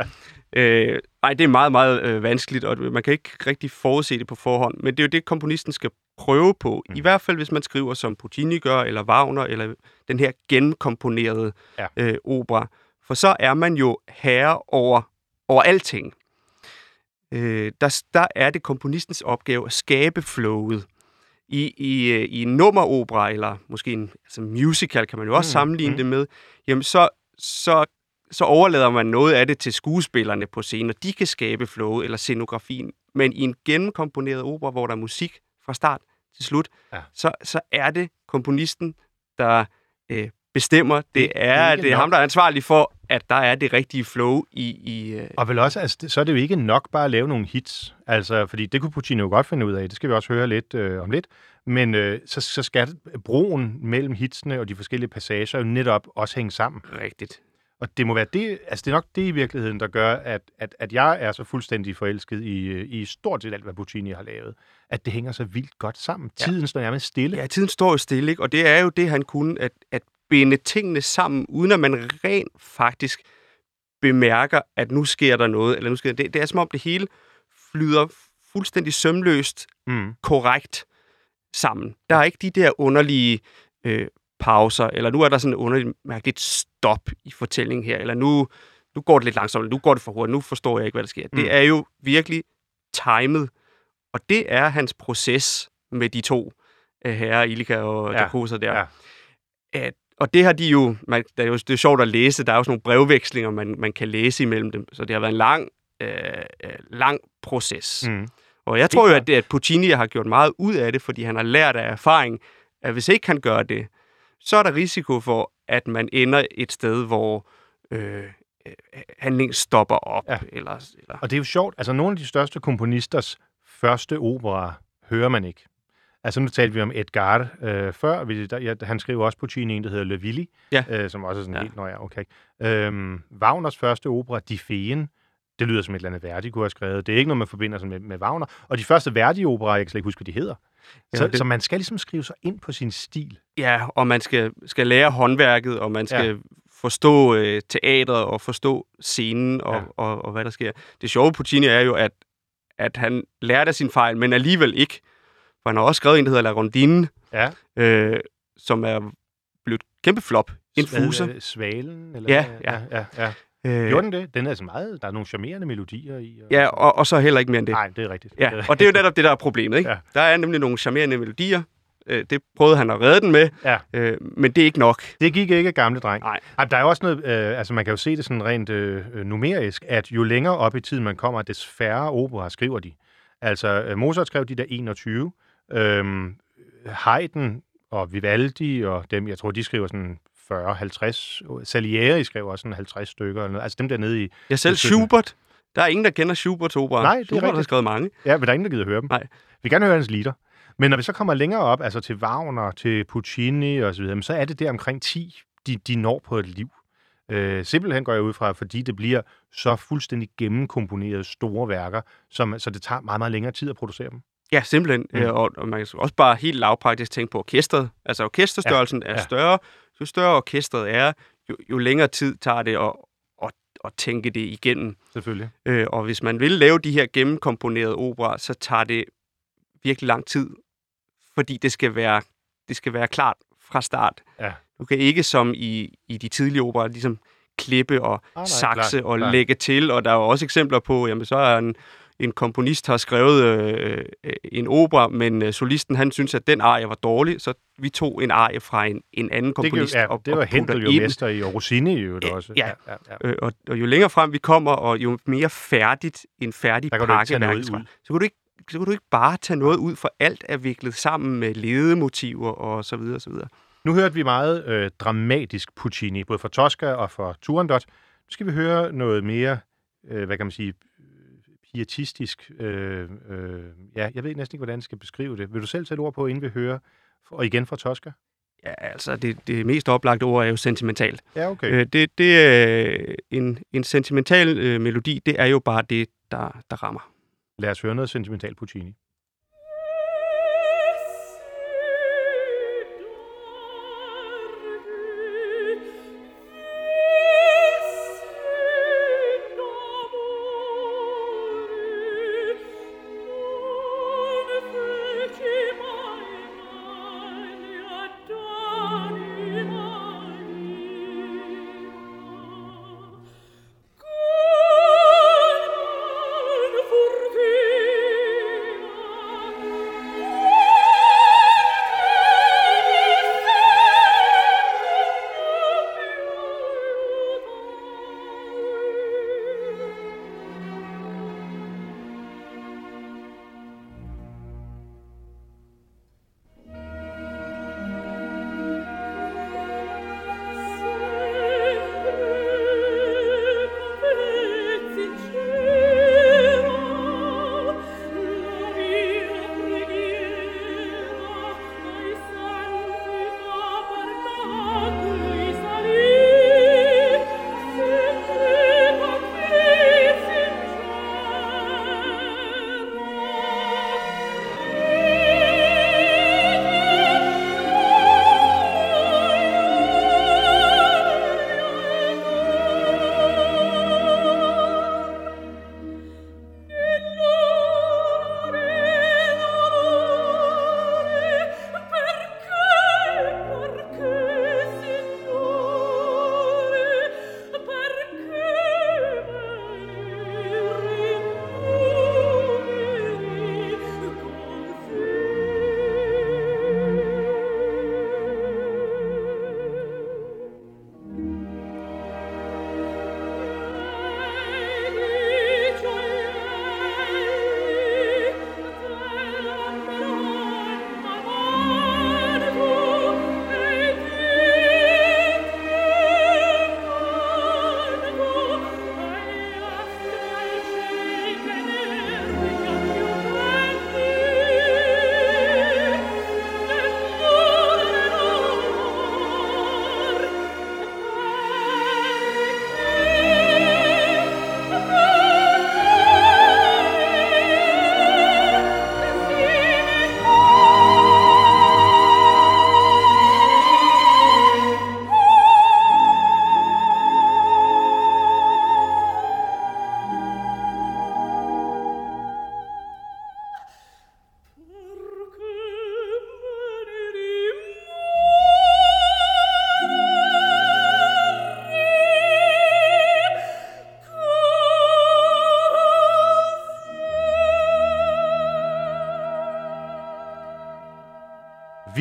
øh, ej, det er meget, meget øh, vanskeligt, og man kan ikke rigtig forudse det på forhånd. Men det er jo det, komponisten skal prøve på. Mm. I hvert fald, hvis man skriver som Puccini gør, eller Wagner, eller den her genkomponerede Ja. øh, opera. For så er man jo herre over, over alting. Øh, der, der er det komponistens opgave at skabe flowet. I, i, øh, i en nummeropera, eller måske en altså musical, kan man jo også Mm, sammenligne mm. det med, jamen så, så så overlader man noget af det til skuespillerne på scenen, og de kan skabe flowet eller scenografien. Men i en gennemkomponeret opera, hvor der er musik fra start til slut, Ja. så, så er det komponisten, der øh, bestemmer. Det Det- det er er, det er ham, der er ansvarlig for at der er det rigtige flow i... i øh, Og vel også, altså, det- så er det jo ikke nok bare at lave nogle hits. Altså, fordi det kunne Puccini jo godt finde ud af. Det skal vi også høre lidt øh, om lidt. Men øh, så, så skal broen mellem hitsene og de forskellige passager jo netop også hænge sammen. rigtigt. Og det må være det, altså det er nok det i virkeligheden, der gør, at, at, at jeg er så fuldstændig forelsket i, øh, i stort set alt, hvad Puccini har lavet. At det hænger så vildt godt sammen. Ja. Tiden står nærmest stille. Ja, tiden står jo stille, ikke? og det er jo det, han kunne, at, at binde tingene sammen, uden at man rent faktisk bemærker, at nu sker der noget, eller nu sker det. Det er som om det hele flyder fuldstændig sømløst Mm. korrekt sammen. Der er ikke de der underlige øh, pauser, eller nu er der sådan et underligt mærkeligt stop i fortællingen her, eller nu, nu går det lidt langsomt, eller nu går det for hurtigt, nu forstår jeg ikke, hvad der sker. Mm. Mm. Det er jo virkelig timet, og det er hans proces med de to øh, herrer, Ilika og Ja, Dakosa der. ja. At, og det har de jo, man, det, er jo, det er sjovt at læse, der er jo sådan nogle brevvekslinger, man, man kan læse imellem dem, så det har været en lang, øh, øh, lang proces. Mm. Og jeg tror jo, at, det, at Puccini har gjort meget ud af det, fordi han har lært af erfaring, at hvis ikke han gør det, så er der risiko for, at man ender et sted, hvor øh, øh, handlingen stopper op. Ja. Eller, eller, Og det er jo sjovt, altså nogle af de største komponisters første opera hører man ikke. Altså nu talte vi om Edgar øh, før, vi, der, ja, han skriver også Puccini en, der hedder Le Villi, Ja. øh, som også er sådan Ja. helt, nå ja, okay. Øhm, Wagners første opera, Die Feen, det lyder som et eller andet Verdi kunne have skrevet. Det er ikke noget, man forbinder sådan med, med Wagner. Og de første Verdi-operer, jeg kan slet ikke huske, hvad de hedder. Så, Ja, det... det- så man skal ligesom skrive sig ind på sin stil. ja, og man skal, skal lære håndværket, og man skal ja. forstå øh, teatret, og forstå scenen, og, Ja. og, og, og hvad der sker. Det sjove Puccini er jo, at, at han lærte af sin fejl, men alligevel ikke. For han har også skrevet en, der hedder La Rondine, Ja. øh, som er blevet et kæmpe flop. En det? Svalen? Eller Ja, ja. ja, ja, ja. Øh, Gjorde den det? Den er altså meget, der er nogle charmerende melodier i. Og... ja, og, og så heller ikke mere end det. Nej, det er rigtigt. Ja, og det er jo netop det, der er problemet. Ikke? Ja. Der er nemlig nogle charmerende melodier. Øh, det prøvede han at redde den med, Ja. øh, men det er ikke nok. Det gik ikke, gamle dreng. Nej. Ej, der er også noget, øh, altså man kan jo se det sådan rent øh, numerisk, at jo længere op i tiden man kommer, des færre opera skriver de. Altså øh, Mozart skrev de der 21, øhm, Haydn og Vivaldi og dem, jeg tror, de skriver sådan 40-50. Salieri skrev også sådan 50 stykker. Eller noget. Altså dem der nede i... Jeg selv. Schubert. Der er ingen, der kender Schuberts opera. Nej, det er Schubert har rigtigt. skrevet mange. Ja, men der er ingen, der gider høre dem. Nej. Vi vil gerne høre hans lieder. Men når vi så kommer længere op, altså til Wagner, til Puccini og så videre, så er det der omkring 10, de, de når på et liv. Øh, simpelthen går jeg ud fra, fordi det bliver så fuldstændig gennemkomponerede store værker, som, så det tager meget, meget længere tid at producere dem. Ja, simpelthen. Mm. Mm. Og, og man kan også bare helt lavpraktisk tænke på orkestret. Altså orkesterstørrelsen ja. er ja. større. Jo større orkestret er, jo, jo længere tid tager det at, at, at tænke det igennem. Selvfølgelig. Øh, og hvis man vil lave de her gennemkomponerede operer, så tager det virkelig lang tid, fordi det skal være, det skal være klart fra start. Ja. Du kan ikke som i, i de tidlige operer ligesom klippe og nej, sakse klart, og klart. lægge til, og der er jo også eksempler på, jamen så er en, en komponist har skrevet øh, øh, en opera, men øh, solisten han synes, at den arie var dårlig, så vi tog en arie fra en, en anden Det, kan, komponist ja, og, det var Hentel jo mester i, og Rossini jo det også. ja. ja, ja. Øh, og, og jo længere frem vi kommer, og jo mere færdigt en færdig pakke fra, så kan du ikke så kan du ikke bare tage noget ud, for alt er viklet sammen med ledemotiver og så videre og så videre. Nu hørte vi meget øh, dramatisk Puccini, både for Tosca og for Turandot. Nu skal vi høre noget mere, øh, hvad kan man sige, pietistisk. Øh, øh, ja, jeg ved næsten ikke, hvordan jeg skal beskrive det. Vil du selv sætte ord på, inden vi hører, og igen fra Tosca? Ja, altså det, det mest oplagte ord er jo sentimentalt. Ja, okay. Øh, det, det er en, en sentimental øh, melodi, det er jo bare det, der, der rammer. Lad os høre noget sentimental Puccini.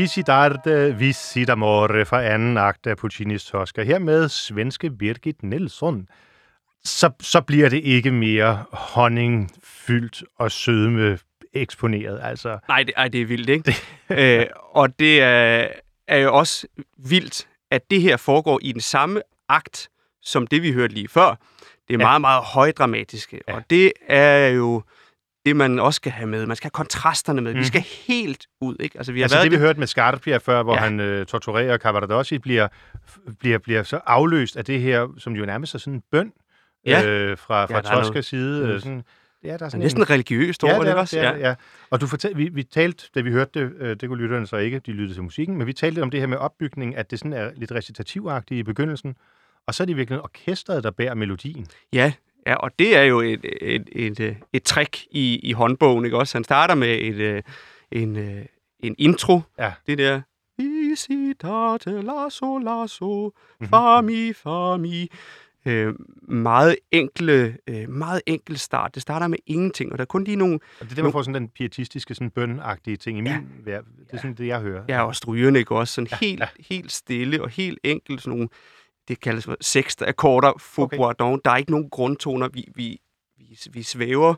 Visitarde Visit Amore fra anden akt af Puccinis Tosca. Her med svenske Birgit Nilsson. Så, så bliver det ikke mere honningfyldt og sødme eksponeret. Altså, Nej, det, ej, det er vildt, ikke? øh, og det er, er jo også vildt, at det her foregår i den samme akt, som det, vi hørte lige før. Det er Ja. meget, meget højdramatiske, Ja. og det er jo det, man også skal have med. Man skal have kontrasterne med. Mm. Mhm. Vi skal helt ud, ikke? Altså, vi har altså været det, vi hørte med Scarpia før, hvor Ja. han øh, torturerer Cavaradossi, bliver, bliver, bliver så afløst af det her, som jo nærmest er sådan en bøn Ja. øh, fra, fra Ja, noget- side. noget- Øh, sådan, ja, der er det er sådan næsten religiøst over ja, det, det, er, også? det, er, ja. ja. Og du fortal, vi, vi talte, da vi hørte det, øh, det kunne lytterne så ikke, de lyttede til musikken, men vi talte om det her med opbygning, at det sådan er lidt recitativagtigt i begyndelsen, og så er det virkelig orkestret, der bærer melodien. Ja, ja, og det er jo et, et, et, et, et trick i, i håndbogen, ikke også? Han starter med et, øh, en, øh, en intro. Ja. Det der... Visitate lasso lasso, Mhm. fami fami. Øh, meget enkle, øh, meget enkel start. Det starter med ingenting, og der er kun lige nogle... Og det er der, man får sådan den pietistiske, sådan bønagtige ting i min Ja. ja. Det er sådan det, jeg hører. Ja, og strygerne, ikke også? Sådan Ja, helt, ja. helt stille og helt enkelt. Sådan nogle, det kaldes for sexte akkorder, faubourdon. Okay. Der er ikke nogen grundtoner. Vi, vi, vi, vi svæver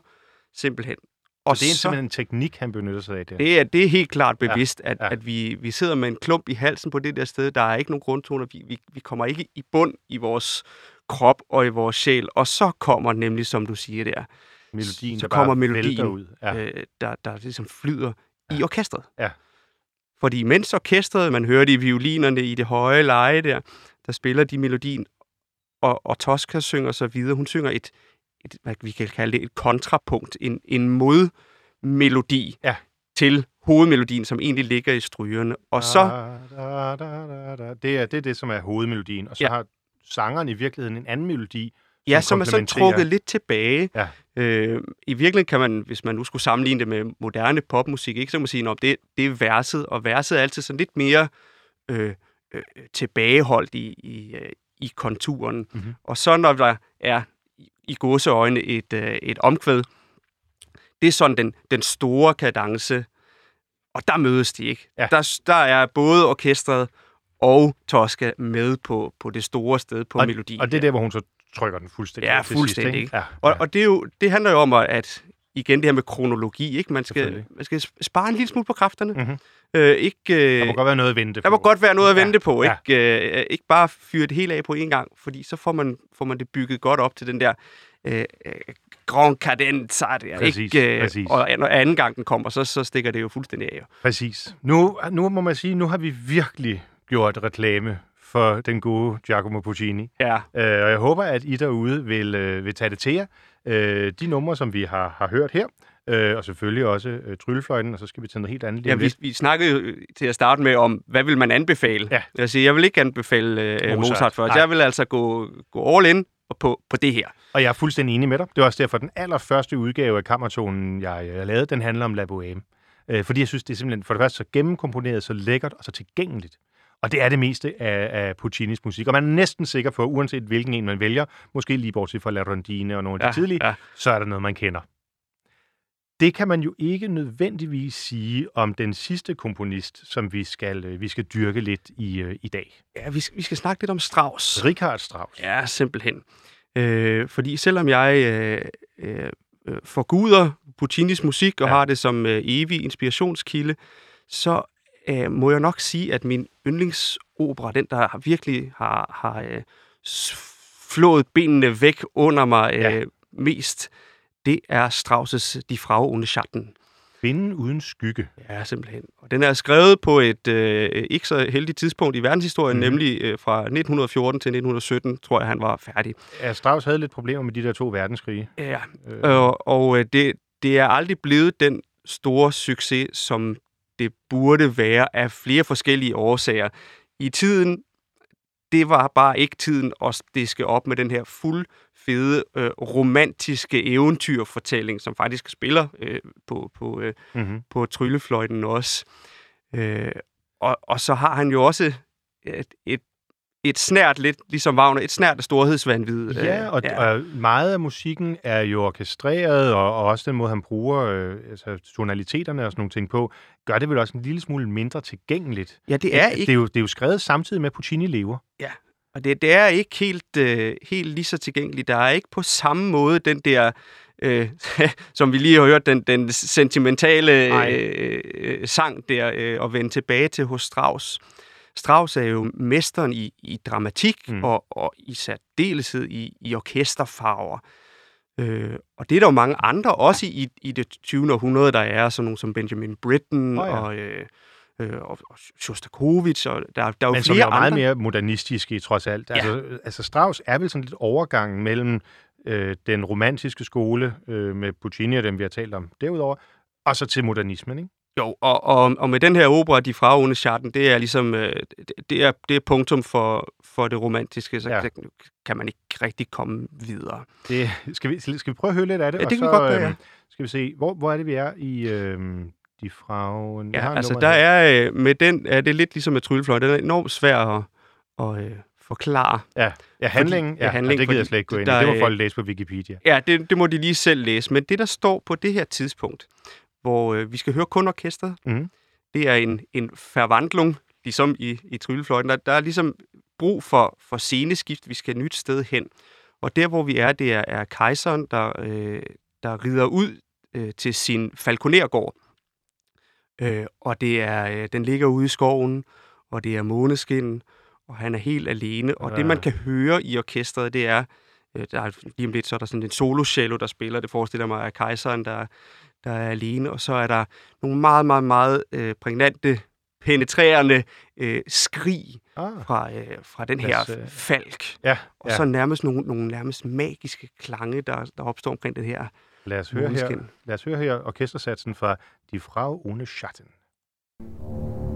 simpelthen. Og Så det er simpelthen en teknik, han benytter sig af der. Det er, det er helt klart bevidst, ja, at, ja. at vi, vi sidder med en klump i halsen på det der sted. Der er ikke nogen grundtoner. Vi, vi, vi kommer ikke i bund i vores krop og i vores sjæl. Og så kommer nemlig, som du siger der, melodien, så der kommer bare melodien, ud. Ja. øh, der, der ligesom flyder ja. i orkestret. Ja. Fordi mens orkestret, man hører de violinerne i det høje leje der, der spiller de melodien, og, og Tosca synger så videre. Hun synger et, et, hvad vi kan kalde det, et kontrapunkt, en, en modmelodi Ja. til hovedmelodien, som egentlig ligger i strygerne. Og så, Da, da, da. Det, er, det er det, som er hovedmelodien. Og så Ja. har sangeren i virkeligheden en anden melodi. ja, som er så trukket lidt tilbage. Ja. Øh, I virkeligheden kan man, hvis man nu skulle sammenligne det med moderne popmusik, ikke, så kan man sige, at det, det er verset, og verset er altid sådan lidt mere øh, øh, tilbageholdt i, i, øh, i konturen. Mhm. Mm-hmm. Og så når der er i- gåseøjne et, øh, et omkvæd, det er sådan den, den store kadence, og der mødes de ikke. Ja. Der, der er både orkestret og Tosca med på, på det store sted på og, melodien. Og det er der, hvor hun så trykker den fuldstændig Ja, til sidst, fuldstændig, ikke? Ja, Og, ja. og det, er jo, det handler jo om, at igen det her med kronologi, ikke? Man skal, man skal spare en lille smule på kræfterne. Mhm. Øh, ikke, øh, der må godt være noget at vente der må på. godt være noget at Ja, vente på. ja. Ikke, øh, ikke bare fyre det hele af på en gang, fordi så får man, får man det bygget godt op til den der øh, øh, grand cadenza der. Præcis, ikke? Øh, præcis. Og når anden gang den kommer, så, så stikker det jo fuldstændig af. Præcis. Nu, nu må man sige, nu har vi virkelig gjort reklame for den gode Giacomo Puccini. Ja, Øh, og jeg håber, at I derude vil, øh, vil tage det til jer. Øh, de numre, som vi har, har hørt her, øh, og selvfølgelig også øh, tryllefløjten, og så skal vi til noget helt andet ja vi, vi snakkede øh, til at starte med om, hvad vil man anbefale? Ja. Jeg, siger, jeg vil ikke anbefale øh, Mozart. Mozart, Mozart først. Nej. Jeg vil altså gå, gå all in på, på det her. Og jeg er fuldstændig enig med dig. Det var også derfor, den allerførste udgave af kammertonen, jeg, jeg lavede, den handler om La Bohème. Øh, fordi jeg synes, det er simpelthen for det første så gennemkomponeret, så lækkert og så tilgængeligt. Og det er det meste af, af Puccinis musik. Og man er næsten sikker på, uanset hvilken en man vælger, måske lige bortset fra La Rondine og nogle af de Ja, tidlige, ja. så er der noget, man kender. Det kan man jo ikke nødvendigvis sige om den sidste komponist, som vi skal, øh, vi skal dyrke lidt i, øh, i dag. Ja, vi skal, vi skal snakke lidt om Strauss. Richard Strauss. Ja, simpelthen. Øh, fordi selvom jeg øh, øh, forguder Puccinis musik og ja. har det som øh, evig inspirationskilde, så øh, må jeg nok sige, at min yndlingsopera, den der har virkelig har, har øh, flået benene væk under mig øh, Ja. ja. mest, det er Strauss' Die Frau ohne Schatten. Kvinden uden skygge. Ja, simpelthen. Og den er skrevet på et øh, ikke så heldigt tidspunkt i verdenshistorien, mm-hmm. nemlig øh, fra 1914 til 1917, tror jeg, han var færdig. Ja, Strauss havde lidt problemer med de der to verdenskrige. Ja, Øh, og, og øh, det, det er aldrig blevet den store succes, som det burde være af flere forskellige årsager. I tiden, det var bare ikke tiden at diske op med den her fuld fede, øh, romantiske eventyrfortælling, som faktisk spiller øh, på, på, øh, mm-hmm. på tryllefløjten også. Øh, og, og så har han jo også et, et et snært lidt, ligesom Wagner, et snært af storhedsvandvid. Ja, og, ja. og meget af musikken er jo orkestreret, og, og også den måde, han bruger øh, altså, tonaliteterne og sådan nogle ting på, gør det vel også en lille smule mindre tilgængeligt. Ja, det er det, ikke... Det er, jo, det er jo skrevet samtidig med, at Puccini lever. Ja, og det, det er ikke helt, øh, helt lige så tilgængeligt. Der er ikke på samme måde den der, øh, som vi lige har hørt, den, den sentimentale øh, øh, sang der, øh, at vende tilbage til hos Strauss. Strauss er jo mesteren i, i dramatik mm. og, og i særdeleshed i, i orkesterfarver. Øh, og det er der jo mange andre, også i, i det 20. århundrede, der er, sådan nogle som Benjamin Britten Åh, ja. og, øh, øh, og, og Shostakovich, og der, der er jo Men som flere er meget andre. mere modernistiske, trods alt. Ja. Altså, altså Strauss er vel sådan lidt overgangen mellem øh, den romantiske skole øh, med Puccini og dem, vi har talt om derudover, og så til modernismen, ikke? Jo, og, og, og med den her opera, De Fragende Charten, det er ligesom, øh, det, det, er, det er punktum for, for det romantiske, så Ja. ja. kan man ikke rigtig komme videre. Det, skal, vi, skal vi prøve at høre lidt af det? Ja, og det kan vi så, godt gøre, ja. øhm, Skal vi se, hvor, hvor er det, vi er i øh, De har Ja, altså der her. er, øh, med den er det lidt ligesom med tryllefløjt, den er enormt svær at, at øh, forklare. Ja, ja handlingen, ja, ja, handling, det gider jeg fordi slet ikke gå ind i. Det må folk læse på Wikipedia. Ja, det, det må de lige selv læse, men det der står på det her tidspunkt, hvor øh, vi skal høre kun orkestret, Mhm. det er en, en forvandling, ligesom i, i tryllefløjten. Der, der er ligesom brug for, for sceneskift, vi skal et nyt sted hen. Og der, hvor vi er, det er, er kejseren, der, øh, der rider ud øh, til sin falconergård. Øh, og det er, øh, den ligger ude i skoven, og det er måneskin, og han er helt alene. Og Ja. det, man kan høre i orkestret, det er, øh, der er lige om lidt, så er der sådan en solo-cello, der spiller. Det forestiller mig, at kejseren, der, der er alene. Og så er der nogle meget, meget, meget øh, prægnante, penetrerende øh, skrig Ah, fra, øh, fra den her os, øh, falk. ja, Og ja. så nærmest nogle, nogle nærmest magiske klange, der, der opstår omkring den her Lad os høre her, lad os høre her orkestersatsen fra Die Frau ohne Schatten. Egil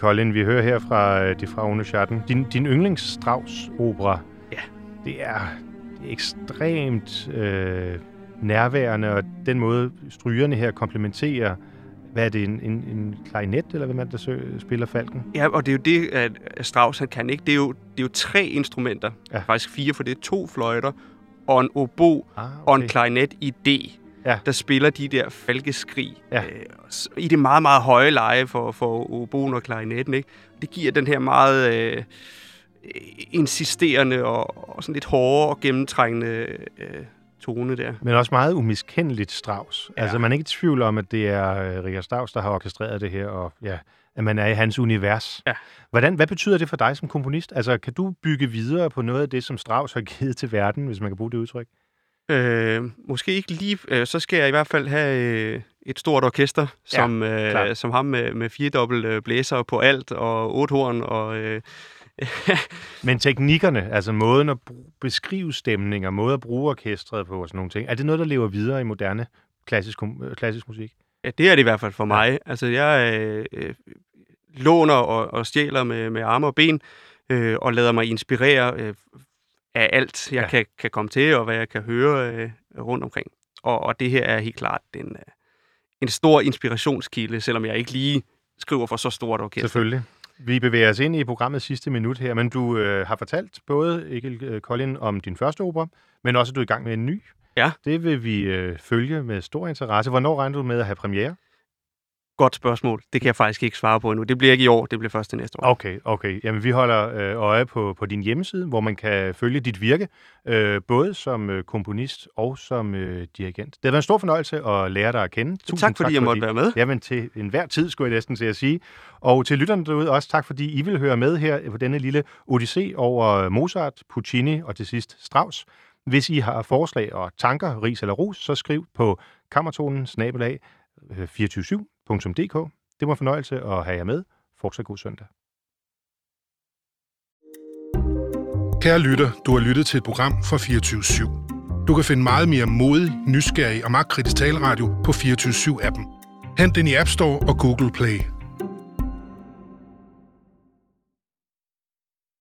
Koldin, vi hører her fra øh, De Fragende Schatten. Din, din yndlings Strauss-opera, Ja. det er, det er ekstremt øh, nærværende, og den måde strygerne her komplementerer hvad er det, en, en, en klarinet, eller er det, der spiller falken? Ja, og det er jo det, at Strauss han kan ikke. Det er jo, det er jo tre instrumenter. Ja. Faktisk fire, for det er to fløjter og en obo Ah, og en klarinet i D, Ja. der spiller de der falkeskrig Ja. øh, i det meget, meget høje leje for, for oboen og klarinetten. Ikke? Det giver den her meget øh, insisterende og, og sådan lidt hårde og gennemtrængende øh, tone der. Men også meget umiskendeligt Strauss. Ja. Ja. Altså, man er ikke i tvivl om, at det er øh, Richard Strauss, der har orkestreret det her, og ja, at man er i hans univers. Ja. Hvordan, hvad betyder det for dig som komponist? Altså, kan du bygge videre på noget af det, som Strauss har givet til verden, hvis man kan bruge det udtryk? Øh, måske ikke lige. Øh, så skal jeg i hvert fald have øh, et stort orkester, som, klart. øh, som ham med, med fire dobbelt øh, blæser på alt, og otte horn, og... Øh, Men teknikkerne, altså måden at beskrive stemninger, måde at bruge orkestret på og sådan nogle ting, er det noget, der lever videre i moderne klassisk, øh, klassisk musik? ja, det er det i hvert fald for mig. Altså, jeg øh, øh, låner og, og stjæler med, med arme og ben, øh, og lader mig inspirere øh, af alt, jeg Ja. kan, kan komme til, og hvad jeg kan høre øh, rundt omkring. Og, og det her er helt klart en, øh, en stor inspirationskilde, selvom jeg ikke lige skriver for så stort orkester. Selvfølgelig. Vi bevæger os ind i programmets sidste minut her, men du øh, har fortalt både Egil øh, Koldin om din første opera, men også, at du er i gang med en ny. Ja. Det vil vi øh, følge med stor interesse. Hvornår regner du med at have premiere? Godt spørgsmål. Det kan jeg faktisk ikke svare på endnu. Det bliver ikke i år, det bliver først til næste år. Okay, okay. Jamen, vi holder øh, øje på, på din hjemmeside, hvor man kan følge dit virke, øh, både som øh, komponist og som øh, dirigent. Det har været en stor fornøjelse at lære dig at kende. Tusind tak, fordi jeg måtte være med. Jamen, til enhver tid, skulle jeg næsten til at sige. Og til lytterne derude også tak, fordi I vil høre med her på denne lille odyssé over Mozart, Puccini og til sidst Strauss. Hvis I har forslag og tanker, ris eller ros, så skriv på kammertonen snabelag 247.dk. Det var en fornøjelse at have jer med. Fortsat god søndag. Kære lytter, du har lyttet til et program fra 24 /7. Du kan finde meget mere modig, nysgerrig og magtkritisk taleradio på 24 7 appen Hent den i App Store og Google Play.